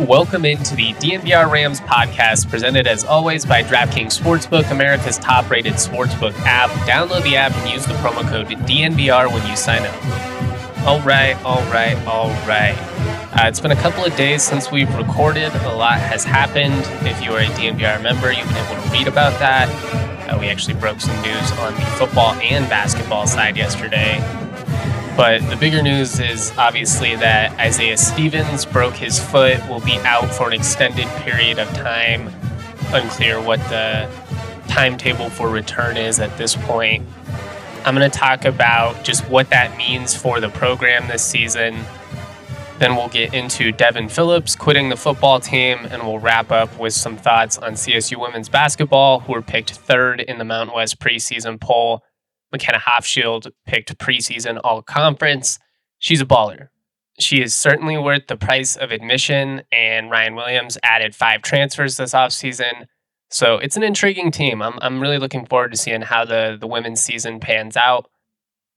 Welcome into the DNVR Rams podcast, presented as always by DraftKings Sportsbook, America's top rated sportsbook app. Download the app and use the promo code DNVR when you sign up. All right, all right, all right. Uh, it's been a couple of days since we've recorded. A lot has happened. If you are a DNVR member, you've been able to read about that. Uh, we actually broke some news on the football and basketball side yesterday. But the bigger news is obviously that Isaiah Stevens broke his foot, will be out for an extended period of time. Unclear what the timetable for return is at this point. I'm going to talk about just what that means for the program this season. Then we'll get into Devin Phillips quitting the football team, and we'll wrap up with some thoughts on CSU women's basketball, who were picked third in the Mountain West preseason poll McKenna Hofschild picked preseason all conference. She's a baller. She is certainly worth the price of admission, and Ryan Williams added five transfers this offseason. So it's an intriguing team. I'm, I'm really looking forward to seeing how the, the women's season pans out.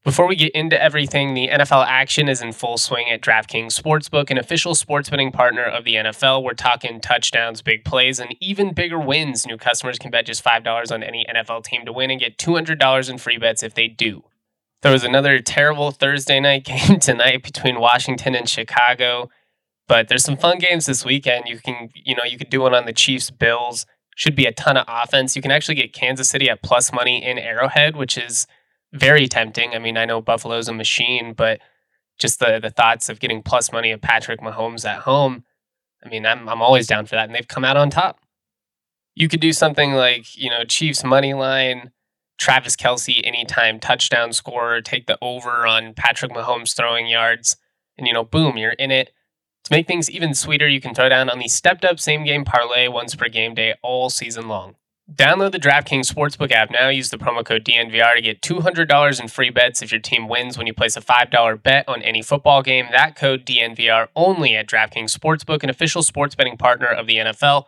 Before we get into everything, the NFL action is in full swing at DraftKings Sportsbook, an official sports betting partner of the NFL. We're talking touchdowns, big plays, and even bigger wins. New customers can bet just $5 on any NFL team to win and get $200 in free bets if they do. There was another terrible Thursday night game tonight between Washington and Chicago, but there's some fun games this weekend. You can, you know, you could do one on the Chiefs Bills. Should be a ton of offense. You can actually get Kansas City at plus money in Arrowhead, which is very tempting. I mean, I know Buffalo's a machine, but just the the thoughts of getting plus money of Patrick Mahomes at home, I mean, I'm I'm always down for that, and they've come out on top. You could do something like you know Chiefs money line, Travis Kelce anytime touchdown scorer, take the over on Patrick Mahomes throwing yards, and you know, boom, you're in it. To make things even sweeter, you can throw down on the stepped up same game parlay once per game day all season long. Download the DraftKings Sportsbook app now. Use the promo code DNVR to get $200 in free bets if your team wins when you place a $5 bet on any football game. That code DNVR only at DraftKings Sportsbook, an official sports betting partner of the NFL.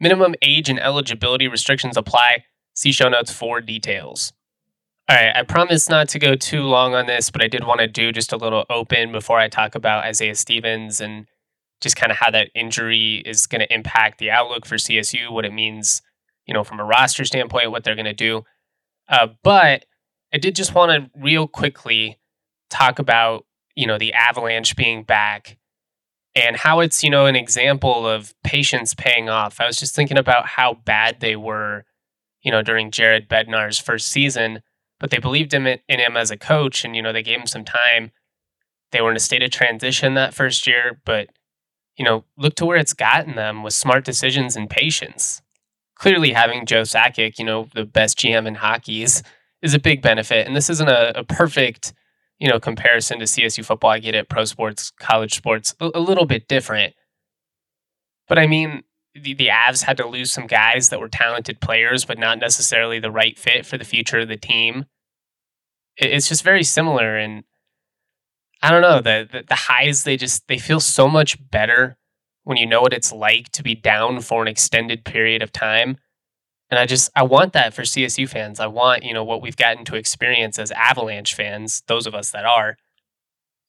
Minimum age and eligibility restrictions apply. See show notes for details. All right, I promise not to go too long on this, but I did want to do just a little open before I talk about Isaiah Stevens and just kind of how that injury is going to impact the outlook for CSU, what it means you know, from a roster standpoint, what they're going to do. Uh, but I did just want to real quickly talk about, you know, the Avalanche being back and how it's, you know, an example of patience paying off. I was just thinking about how bad they were, you know, during Jared Bednar's first season, but they believed him in him as a coach and, you know, they gave him some time. They were in a state of transition that first year, but, you know, look to where it's gotten them with smart decisions and patience clearly having Joe Sakic, you know, the best GM in hockey is is a big benefit. And this isn't a, a perfect, you know, comparison to CSU football. I get it, pro sports, college sports, a, a little bit different. But I mean, the, the Avs had to lose some guys that were talented players, but not necessarily the right fit for the future of the team. It, it's just very similar. And I don't know, the, the the highs, they just they feel so much better when you know what it's like to be down for an extended period of time. And I just I want that for CSU fans. I want, you know, what we've gotten to experience as Avalanche fans, those of us that are.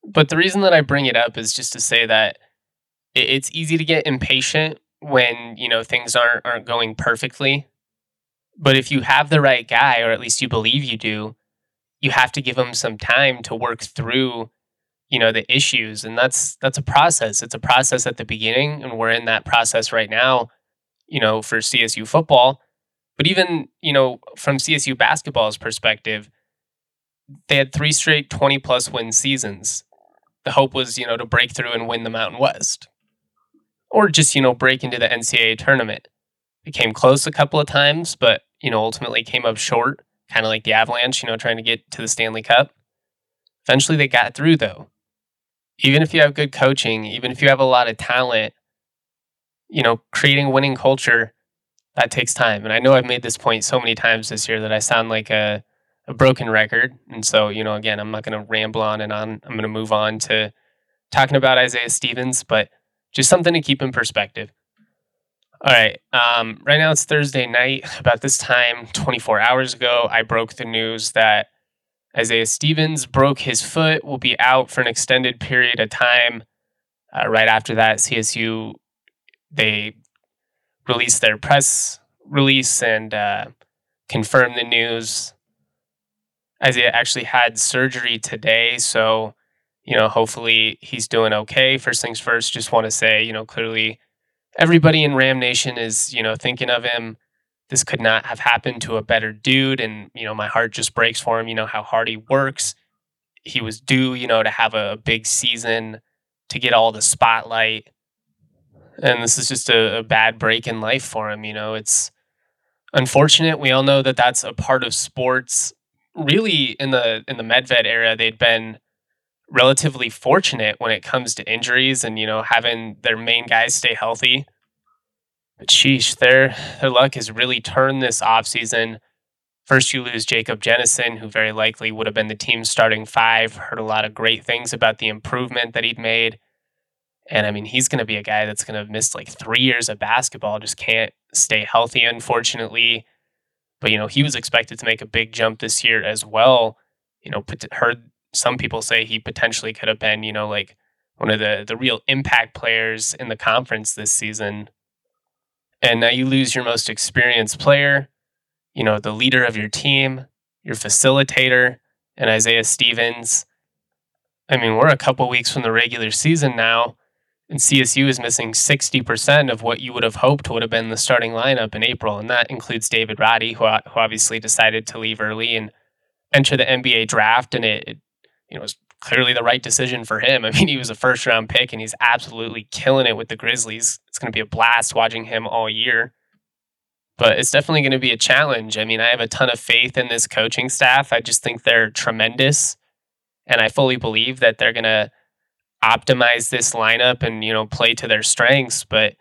But the reason that I bring it up is just to say that it's easy to get impatient when, you know, things aren't aren't going perfectly. But if you have the right guy or at least you believe you do, you have to give him some time to work through you know the issues and that's that's a process. It's a process at the beginning and we're in that process right now you know for csu football. But even you know from csu basketball's perspective they had three straight 20 plus win seasons. The hope was you know to break through and win the mountain west. Or just you know break into the ncaa tournament. It came close a couple of times but you know ultimately came up short kind of like the avalanche you know trying to get to the stanley cup. Eventually they got through though even if you have good coaching, even if you have a lot of talent, you know, creating winning culture, that takes time. And I know I've made this point so many times this year that I sound like a, a broken record. And so, you know, again, I'm not going to ramble on and on. I'm going to move on to talking about Isaiah Stevens, but just something to keep in perspective. All right. Um, right now it's Thursday night. About this time, 24 hours ago, I broke the news that Isaiah Stevens broke his foot, will be out for an extended period of time. Uh, right after that, CSU they released their press release and uh, confirmed the news. Isaiah actually had surgery today, so you know, hopefully he's doing okay. First things first, just want to say, you know, clearly everybody in Ram Nation is, you know, thinking of him. This could not have happened to a better dude. And, you know, my heart just breaks for him. You know, how hard he works. He was due, you know, to have a big season, to get all the spotlight. And this is just a, a bad break in life for him. You know, it's unfortunate. We all know that that's a part of sports. Really, in the in the Medved era, they'd been relatively fortunate when it comes to injuries and, you know, having their main guys stay healthy. But sheesh, their their luck has really turned this offseason. First, you lose Jacob Jennison, who very likely would have been the team's starting five. Heard a lot of great things about the improvement that he'd made. And I mean, he's going to be a guy that's going to miss like three years of basketball, just can't stay healthy, unfortunately. But, you know, he was expected to make a big jump this year as well. You know, heard some people say he potentially could have been, you know, like one of the the real impact players in the conference this season. And now you lose your most experienced player, you know, the leader of your team, your facilitator, and Isaiah Stevens. I mean, we're a couple weeks from the regular season now, and CSU is missing 60% of what you would have hoped would have been the starting lineup in April. And that includes David Roddy, who, who obviously decided to leave early and enter the NBA draft. And it, it you know, was clearly the right decision for him. I mean, he was a first round pick and he's absolutely killing it with the Grizzlies. It's going to be a blast watching him all year. But it's definitely going to be a challenge. I mean, I have a ton of faith in this coaching staff. I just think they're tremendous. And I fully believe that they're going to optimize this lineup and, you know, play to their strengths. But,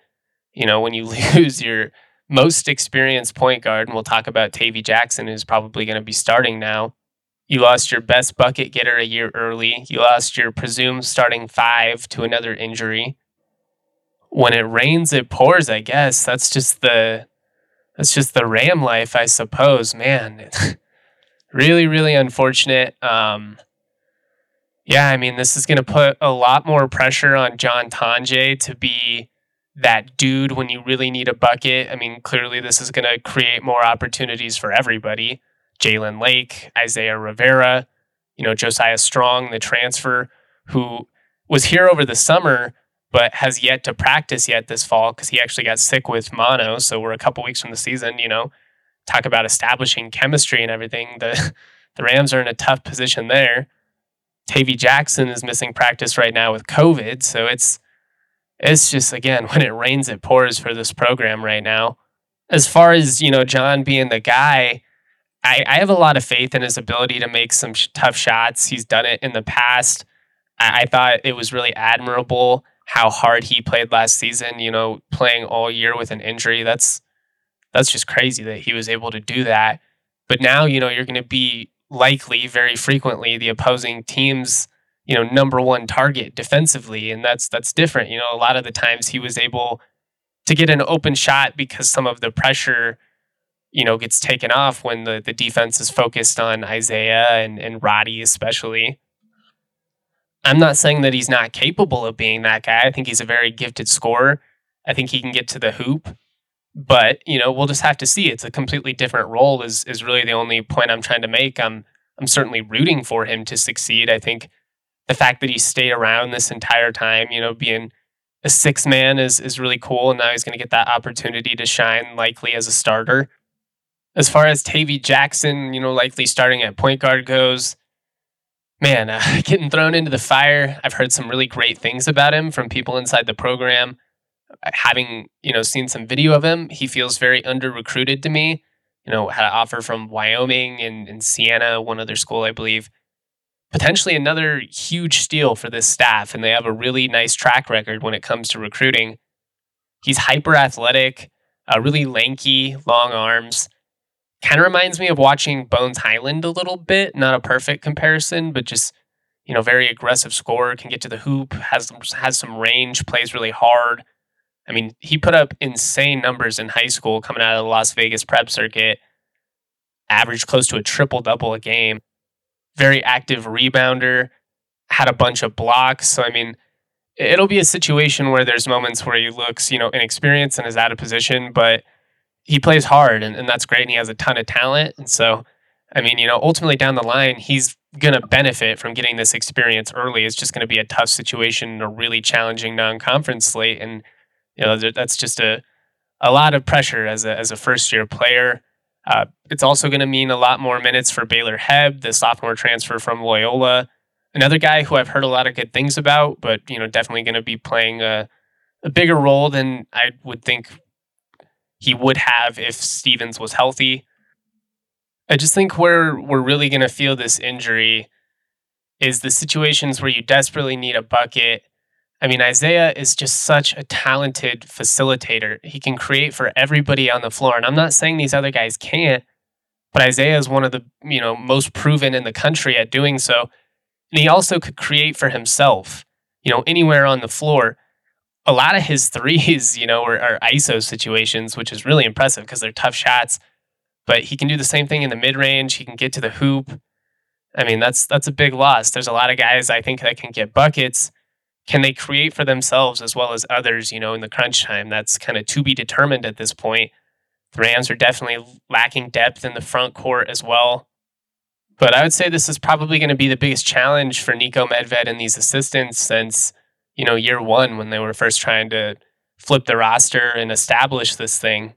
you know, when you lose your most experienced point guard, and we'll talk about Tavy Jackson, who's probably going to be starting now, you lost your best bucket getter a year early. You lost your presumed starting five to another injury. When it rains, it pours, I guess. That's just the that's just the Ram life, I suppose. Man, really, really unfortunate. Um, yeah, I mean, this is going to put a lot more pressure on John Tonje to be that dude when you really need a bucket. I mean, clearly, this is going to create more opportunities for everybody. Jalen Lake, Isaiah Rivera, you know, Josiah Strong, the transfer, who was here over the summer, but has yet to practice yet this fall because he actually got sick with mono. So we're a couple weeks from the season, you know, talk about establishing chemistry and everything. The the Rams are in a tough position there. Tavy Jackson is missing practice right now with COVID. So it's it's just again, when it rains, it pours for this program right now. As far as, you know, John being the guy, I, I have a lot of faith in his ability to make some sh- tough shots. He's done it in the past. I, I thought it was really admirable how hard he played last season. You know, playing all year with an injury. That's that's just crazy that he was able to do that. But now, you know, you're going to be likely very frequently the opposing team's you know number one target defensively, and that's that's different. You know, a lot of the times he was able to get an open shot because some of the pressure you know, gets taken off when the, the defense is focused on Isaiah and, and Roddy, especially. I'm not saying that he's not capable of being that guy. I think he's a very gifted scorer. I think he can get to the hoop. But, you know, we'll just have to see. It's a completely different role is is really the only point I'm trying to make. I'm I'm certainly rooting for him to succeed. I think the fact that he stayed around this entire time, you know, being a six man is is really cool. And now he's gonna get that opportunity to shine likely as a starter. As far as Tavy Jackson, you know, likely starting at point guard goes, man, uh, getting thrown into the fire. I've heard some really great things about him from people inside the program. Uh, having, you know, seen some video of him, he feels very under recruited to me. You know, had an offer from Wyoming and, and Siena, one other school, I believe. potentially another huge steal for this staff. And they have a really nice track record when it comes to recruiting. He's hyper athletic, uh, really lanky, long arms. Kind of reminds me of watching Bones Hyland a little bit. Not a perfect comparison, but just you know, very aggressive scorer, can get to the hoop, has has some range, plays really hard. I mean, he put up insane numbers in high school coming out of the Las Vegas prep circuit, averaged close to a triple double a game. Very active rebounder, had a bunch of blocks. So, I mean, it'll be a situation where there's moments where he looks, you know, inexperienced and is out of position, but he plays hard and, and that's great. And he has a ton of talent. And so, I mean, you know, ultimately down the line, he's going to benefit from getting this experience early. It's just going to be a tough situation, a really challenging non-conference slate, and you know that's just a a lot of pressure as a as a first year player. Uh, it's also going to mean a lot more minutes for Baylor Hebb, the sophomore transfer from Loyola, another guy who I've heard a lot of good things about, but you know definitely going to be playing a a bigger role than I would think he would have if Stevens was healthy. I just think where we're really going to feel this injury is the situations where you desperately need a bucket. I mean, Isaiah is just such a talented facilitator. He can create for everybody on the floor. And I'm not saying these other guys can't, but Isaiah is one of the, you know, most proven in the country at doing so. And he also could create for himself, you know, anywhere on the floor. A lot of his threes, you know, are, are ISO situations, which is really impressive because they're tough shots but he can do the same thing in the mid range. He can get to the hoop. I mean, that's that's a big loss. There's a lot of guys I think that can get buckets. Can they create for themselves as well as others, you know, in the crunch time? That's kind of to be determined at this point. The Rams are definitely lacking depth in the front court as well. But I would say this is probably going to be the biggest challenge for Niko Medved and these assistants since, you know, year one when they were first trying to flip the roster and establish this thing.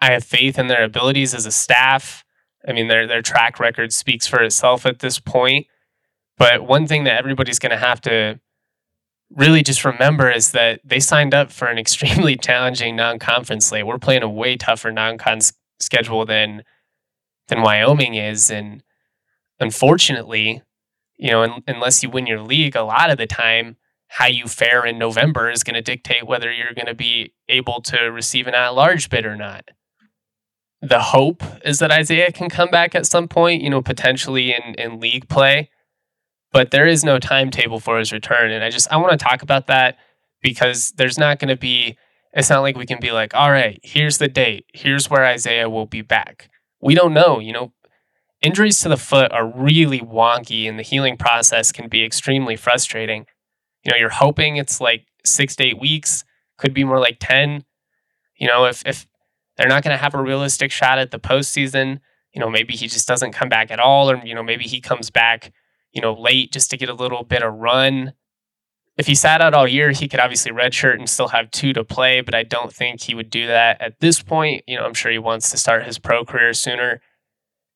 I have faith in their abilities as a staff. I mean, their their track record speaks for itself at this point. But one thing that everybody's going to have to really just remember is that they signed up for an extremely challenging non-conference slate. We're playing a way tougher non-con schedule than than Wyoming is, and unfortunately, you know, un- unless you win your league, a lot of the time, how you fare in November is going to dictate whether you're going to be able to receive an at-large bid or not the hope is that Isaiah can come back at some point, you know, potentially in, in league play. But there is no timetable for his return. And I just I want to talk about that because there's not going to be it's not like we can be like, all right, here's the date. Here's where Isaiah will be back. We don't know, you know. Injuries to the foot are really wonky and the healing process can be extremely frustrating. You know, you're hoping it's like six to eight weeks, could be more like 10. You know, if if they're not going to have a realistic shot at the postseason. You know, maybe he just doesn't come back at all, or, you know, maybe he comes back, you know, late just to get a little bit of run. If he sat out all year, he could obviously redshirt and still have two to play, but I don't think he would do that at this point. You know, I'm sure he wants to start his pro career sooner.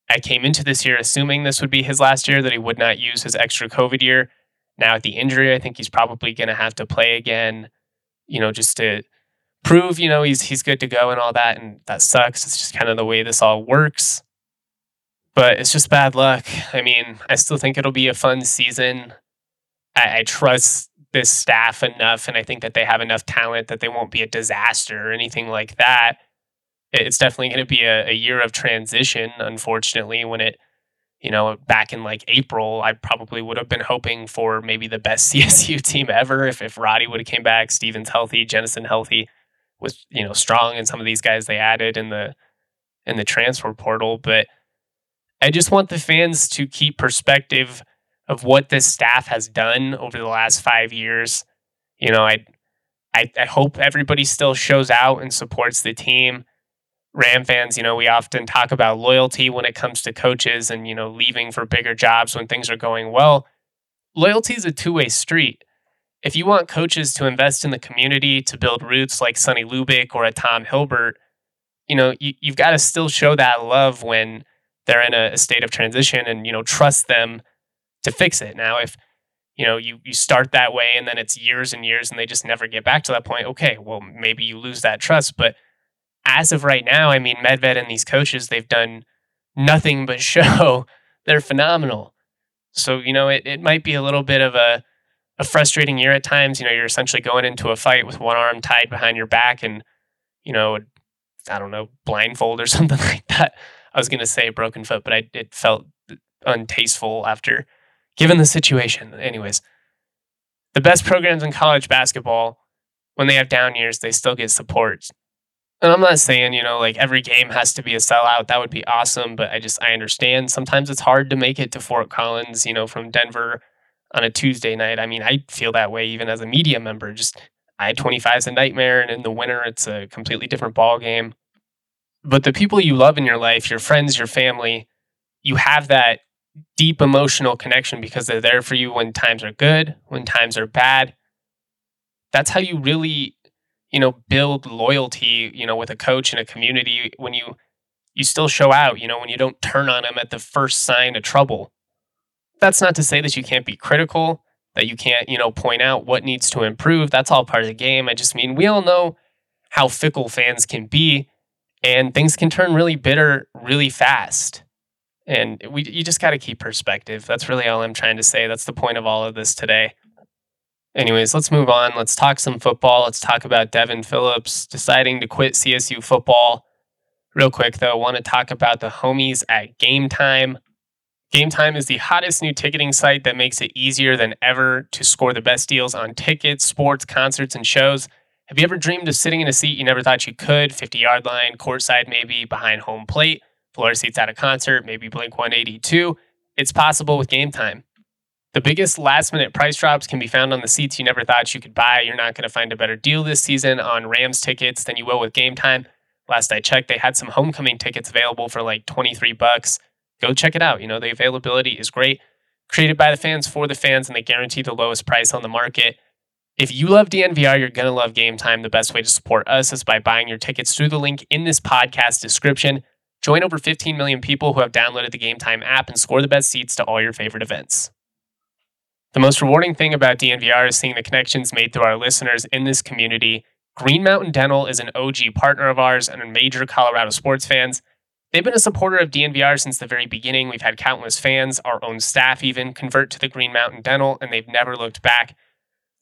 I came into this year assuming this would be his last year, that he would not use his extra COVID year. Now, at the injury, I think he's probably going to have to play again, you know, just to prove, you know, he's he's good to go and all that, and that sucks. It's just kind of the way this all works. But it's just bad luck. I mean, I still think it'll be a fun season. I, I trust this staff enough, and I think that they have enough talent that they won't be a disaster or anything like that. It's definitely going to be a, a year of transition, unfortunately, when it you know, back in like April, I probably would have been hoping for maybe the best CSU team ever if, if Roddy would have came back, Stevens healthy, Jennison healthy was you know strong and some of these guys they added in the in the transfer portal. But i just want the fans to keep perspective of what this staff has done over the last five years. You know i i, I hope everybody still shows out and supports the team ram fans you know we often talk about loyalty when it comes to coaches and you know leaving for bigger jobs when things are going well loyalty is a two-way street if you want coaches to invest in the community to build roots like Sonny Lubick or a Tom Hilbert, you know, you, you've got to still show that love when they're in a, a state of transition and, you know, trust them to fix it. Now, if, you know, you, you start that way and then it's years and years and they just never get back to that point, okay, well, maybe you lose that trust. But as of right now, I mean, Medved and these coaches, they've done nothing but show they're phenomenal. So, you know, it, it might be a little bit of a, a frustrating year at times. You know, you're essentially going into a fight with one arm tied behind your back and, you know, I don't know, blindfold or something like that. I was going to say broken foot, but I, it felt untasteful after given the situation. Anyways, the best programs in college basketball, when they have down years, they still get support. And I'm not saying, you know, like every game has to be a sellout. That would be awesome. But I just, I understand sometimes it's hard to make it to Fort Collins, you know, from Denver on a Tuesday night. I mean, I feel that way even as a media member. Just I 25 is a nightmare. And in the winter, it's a completely different ball game. But the people you love in your life, your friends, your family, you have that deep emotional connection because they're there for you when times are good, when times are bad. That's how you really you know, build loyalty, you know, with a coach and a community when you you still show out, you know, when you don't turn on them at the first sign of trouble. That's not to say that you can't be critical, that you can't, you know, point out what needs to improve. That's all part of the game. I just mean we all know how fickle fans can be and things can turn really bitter really fast. And we you just got to keep perspective. That's really all I'm trying to say. That's the point of all of this today. Anyways, let's move on. Let's talk some football. Let's talk about Devin Phillips deciding to quit CSU football. Real quick, though, I want to talk about the homies at Game Time. Game Time is the hottest new ticketing site that makes it easier than ever to score the best deals on tickets, sports, concerts, and shows. Have you ever dreamed of sitting in a seat you never thought you could? 50 yard line, courtside, maybe behind home plate, floor seats at a concert, maybe Blink 182. It's possible with Game Time. The biggest last minute price drops can be found on the seats you never thought you could buy. You're not going to find a better deal this season on Rams tickets than you will with Game Time. Last I checked, they had some homecoming tickets available for like 23 bucks. Go check it out. You know, the availability is great. Created by the fans for the fans, and they guarantee the lowest price on the market. If you love DNVR, you're going to love Game Time. The best way to support us is by buying your tickets through the link in this podcast description. Join over 15 million people who have downloaded the Game Time app and score the best seats to all your favorite events. The most rewarding thing about DNVR is seeing the connections made through our listeners in this community. Green Mountain Dental is an OG partner of ours and a major Colorado sports fans. They've been a supporter of DNVR since the very beginning. We've had countless fans, our own staff even, convert to the Green Mountain Dental, and they've never looked back.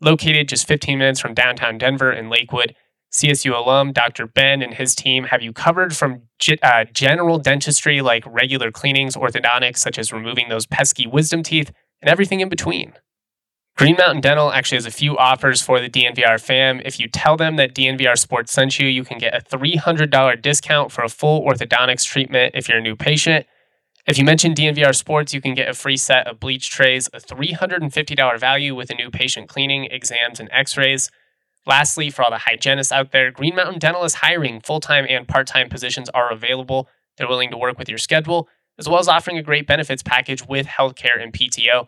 Located just 15 minutes from downtown Denver in Lakewood, CSU alum Dr. Ben and his team have you covered from uh, general dentistry like regular cleanings, orthodontics, such as removing those pesky wisdom teeth, and everything in between. Green Mountain Dental actually has a few offers for the DNVR fam. If you tell them that DNVR Sports sent you, you can get a $300 discount for a full orthodontics treatment if you're a new patient. If you mention DNVR Sports, you can get a free set of bleach trays, a $350 value with a new patient cleaning, exams, and x rays. Lastly, for all the hygienists out there, Green Mountain Dental is hiring. Full time and part time positions are available. They're willing to work with your schedule, as well as offering a great benefits package with healthcare and PTO.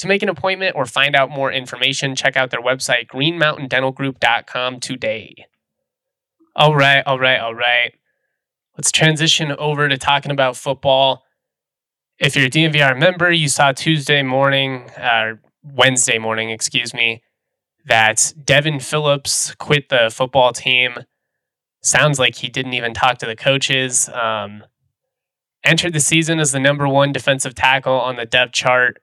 To make an appointment or find out more information, check out their website, greenmountaindentalgroup.com today. All right, all right, all right. Let's transition over to talking about football. If you're a DNVR member, you saw Tuesday morning, uh, Wednesday morning, excuse me, that Devin Phillips quit the football team. Sounds like he didn't even talk to the coaches. Um, entered the season as the number one defensive tackle on the depth chart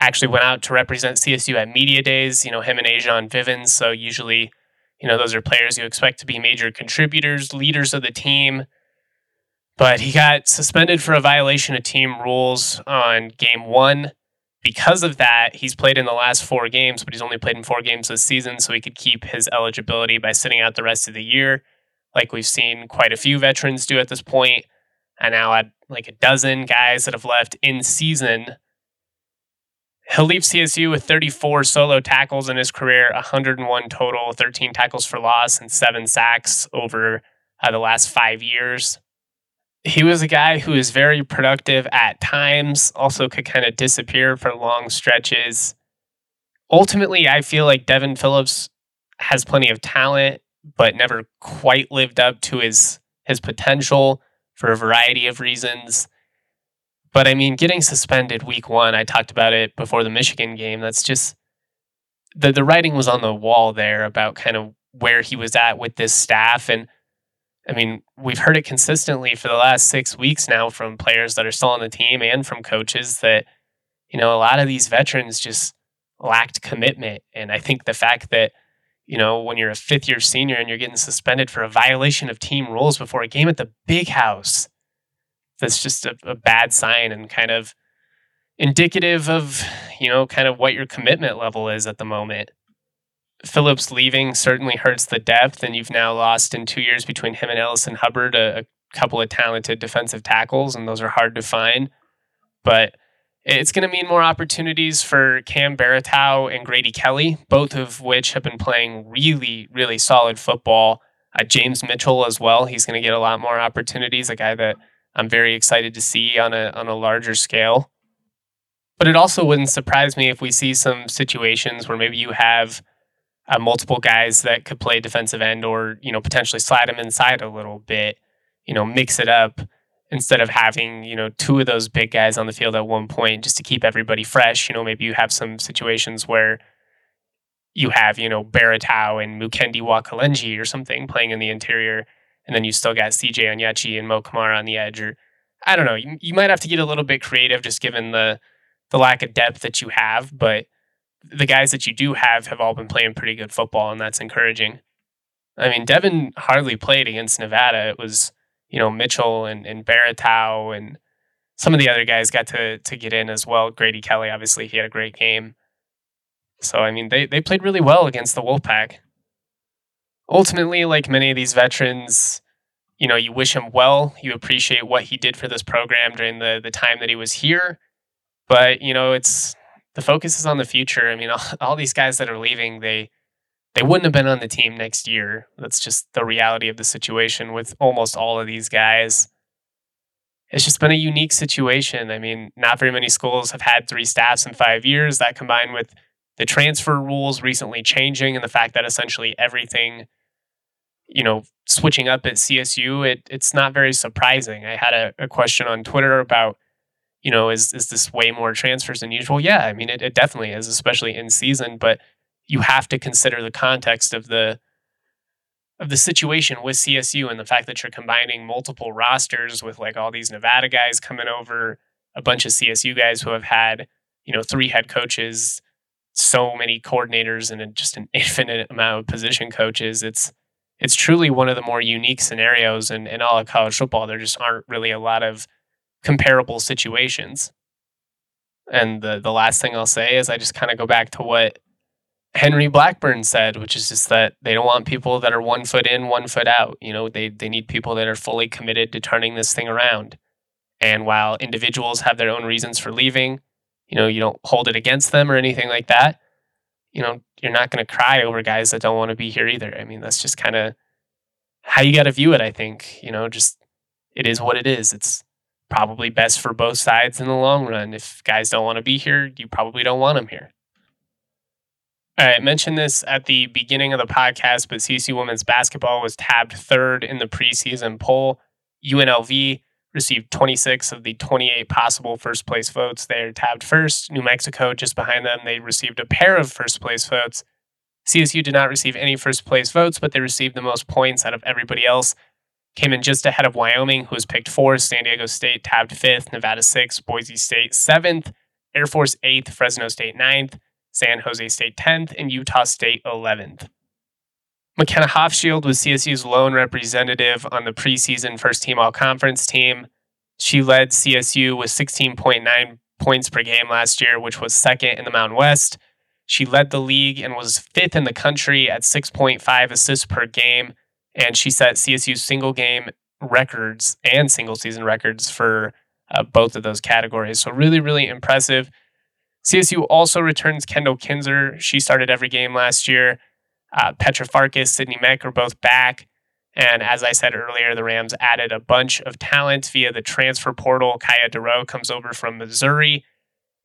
actually went out to represent CSU at media days. You know, him and A'Jon Vivens. So usually, you know, those are players you expect to be major contributors, leaders of the team. But he got suspended for a violation of team rules on game one. Because of that, he's played in the last four games, but he's only played in four games this season, so he could keep his eligibility by sitting out the rest of the year, like we've seen quite a few veterans do at this point. And now had like a dozen guys that have left in season He'll leave CSU with 34 solo tackles in his career, 101 total, 13 tackles for loss, and seven sacks over uh, the last five years. He was a guy who was very productive at times, also could kind of disappear for long stretches. Ultimately, I feel like Devin Phillips has plenty of talent, but never quite lived up to his his potential for a variety of reasons. But I mean, getting suspended week one, I talked about it before the Michigan game. That's just the the writing was on the wall there about kind of where he was at with this staff. And I mean, we've heard it consistently for the last six weeks now from players that are still on the team and from coaches that, you know, a lot of these veterans just lacked commitment. And I think the fact that, you know, when you're a fifth year senior and you're getting suspended for a violation of team rules before a game at the big house, that's just a, a bad sign and kind of indicative of, you know, kind of what your commitment level is at the moment. Phillips leaving certainly hurts the depth, and you've now lost in two years between him and Ellison Hubbard a, a couple of talented defensive tackles, and those are hard to find. But it's going to mean more opportunities for Cam Baratow and Grady Kelly, both of which have been playing really, really solid football. Uh, James Mitchell as well. He's going to get a lot more opportunities. A guy that I'm very excited to see on a on a larger scale. But it also wouldn't surprise me if we see some situations where maybe you have uh, multiple guys that could play defensive end, or you know potentially slide them inside a little bit. You know, mix it up instead of having you know two of those big guys on the field at one point just to keep everybody fresh. You know, maybe you have some situations where you have you know Baratow and Mukendi Wakalenji or something playing in the interior, and then you still got CJ Onyechi and Mo Kamara on the edge. Or I don't know, you, you might have to get a little bit creative just given the the lack of depth that you have, but the guys that you do have have all been playing pretty good football, and that's encouraging. I mean, Devin hardly played against Nevada. It was you know, Mitchell and, and Baratow and some of the other guys got to to get in as well. Grady Kelly, obviously, he had a great game. So I mean, they they played really well against the Wolfpack. Ultimately, like many of these veterans, you know, you wish him well. You appreciate what he did for this program during the the time that he was here. But you know, it's the focus is on the future. I mean, all, all these guys that are leaving, they they wouldn't have been on the team next year. That's just the reality of the situation with almost all of these guys. It's just been a unique situation. I mean, not very many schools have had three staffs in five years. That combined with the transfer rules recently changing and the fact that essentially everything, you know, switching up at CSU, it, it's not very surprising. I had a, a question on Twitter about, you know, is is this way more transfers than usual? Yeah, I mean, it, it definitely is, especially in season. But you have to consider the context of the of the situation with CSU and the fact that you're combining multiple rosters with like all these Nevada guys coming over, a bunch of CSU guys who have had, you know, three head coaches, so many coordinators and just an infinite amount of position coaches. It's it's truly one of the more unique scenarios in, in all of college football. There just aren't really a lot of comparable situations. And the the last thing I'll say is I just kind of go back to what Henry Blackburn said, which is just that they don't want people that are one foot in, one foot out. You know, they they need people that are fully committed to turning this thing around. And while individuals have their own reasons for leaving, you know, you don't hold it against them or anything like that. You know, you're not going to cry over guys that don't want to be here either. I mean, that's just kind of how you got to view it, I think. You know, just it is what it is. It's probably best for both sides in the long run. If guys don't want to be here, you probably don't want them here. I mentioned this at the beginning of the podcast, but CSU women's basketball was tabbed third in the preseason poll. UNLV received 26 of the 28 possible first place votes. They're tabbed first. New Mexico, just behind them, they received a pair of first place votes. CSU did not receive any first place votes, but they received the most points out of everybody else. Came in just ahead of Wyoming, who was picked fourth, San Diego State tabbed fifth, Nevada sixth, Boise State seventh, Air Force eighth, Fresno State ninth. San Jose State 10th, and Utah State 11th. McKenna Hofschild was CSU's lone representative on the preseason first team all conference team. She led CSU with 16.9 points per game last year, which was second in the Mountain West. She led the league and was fifth in the country at 6.5 assists per game. And she set CSU's single game records and single season records for uh, both of those categories. So, really, really impressive. CSU also returns Kendall Kinzer. She started every game last year. Uh, Petra Farkas, Sydney Meck are both back. And as I said earlier, the Rams added a bunch of talent via the transfer portal. Kaya Duro comes over from Missouri.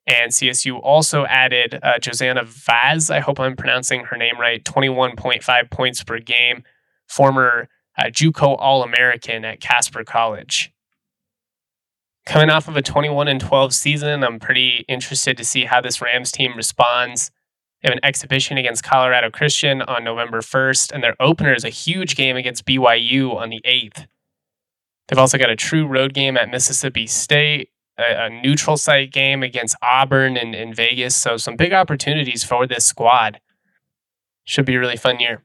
And CSU also added uh, Josanna Vaz. I hope I'm pronouncing her name right. 21.5 points per game. Former uh, JUCO All American at Casper College coming off of a 21 and 12 season, I'm pretty interested to see how this Rams team responds. They have an exhibition against Colorado Christian on November 1st, and their opener is a huge game against BYU on the 8th. They've also got a true road game at Mississippi State a, a neutral site game against Auburn and in Vegas. So some big opportunities for this squad. Should be a really fun year.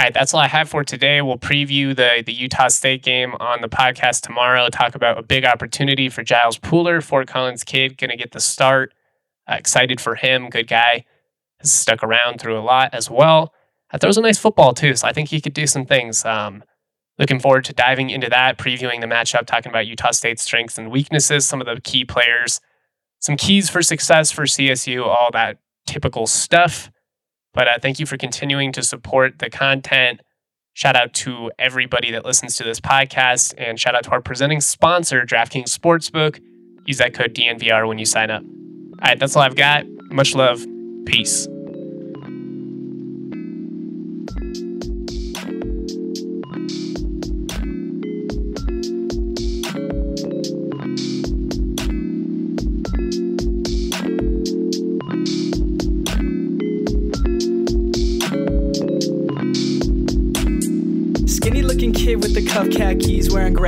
Right, that's all I have for today. We'll preview the, the Utah State game on the podcast tomorrow. Talk about a big opportunity for Giles Pooler, Fort Collins kid, going to get the start. Uh, excited for him. Good guy. Has stuck around through a lot as well. Uh, throws a nice football too, so I think he could do some things. Um, looking forward to diving into that, previewing the matchup, talking about Utah State's strengths and weaknesses, some of the key players, some keys for success for CSU, all that typical stuff. But uh, thank you for continuing to support the content. Shout out to everybody that listens to this podcast, and shout out to our presenting sponsor, DraftKings Sportsbook. Use that code DNVR when you sign up. All right, that's all I've got. Much love. Peace.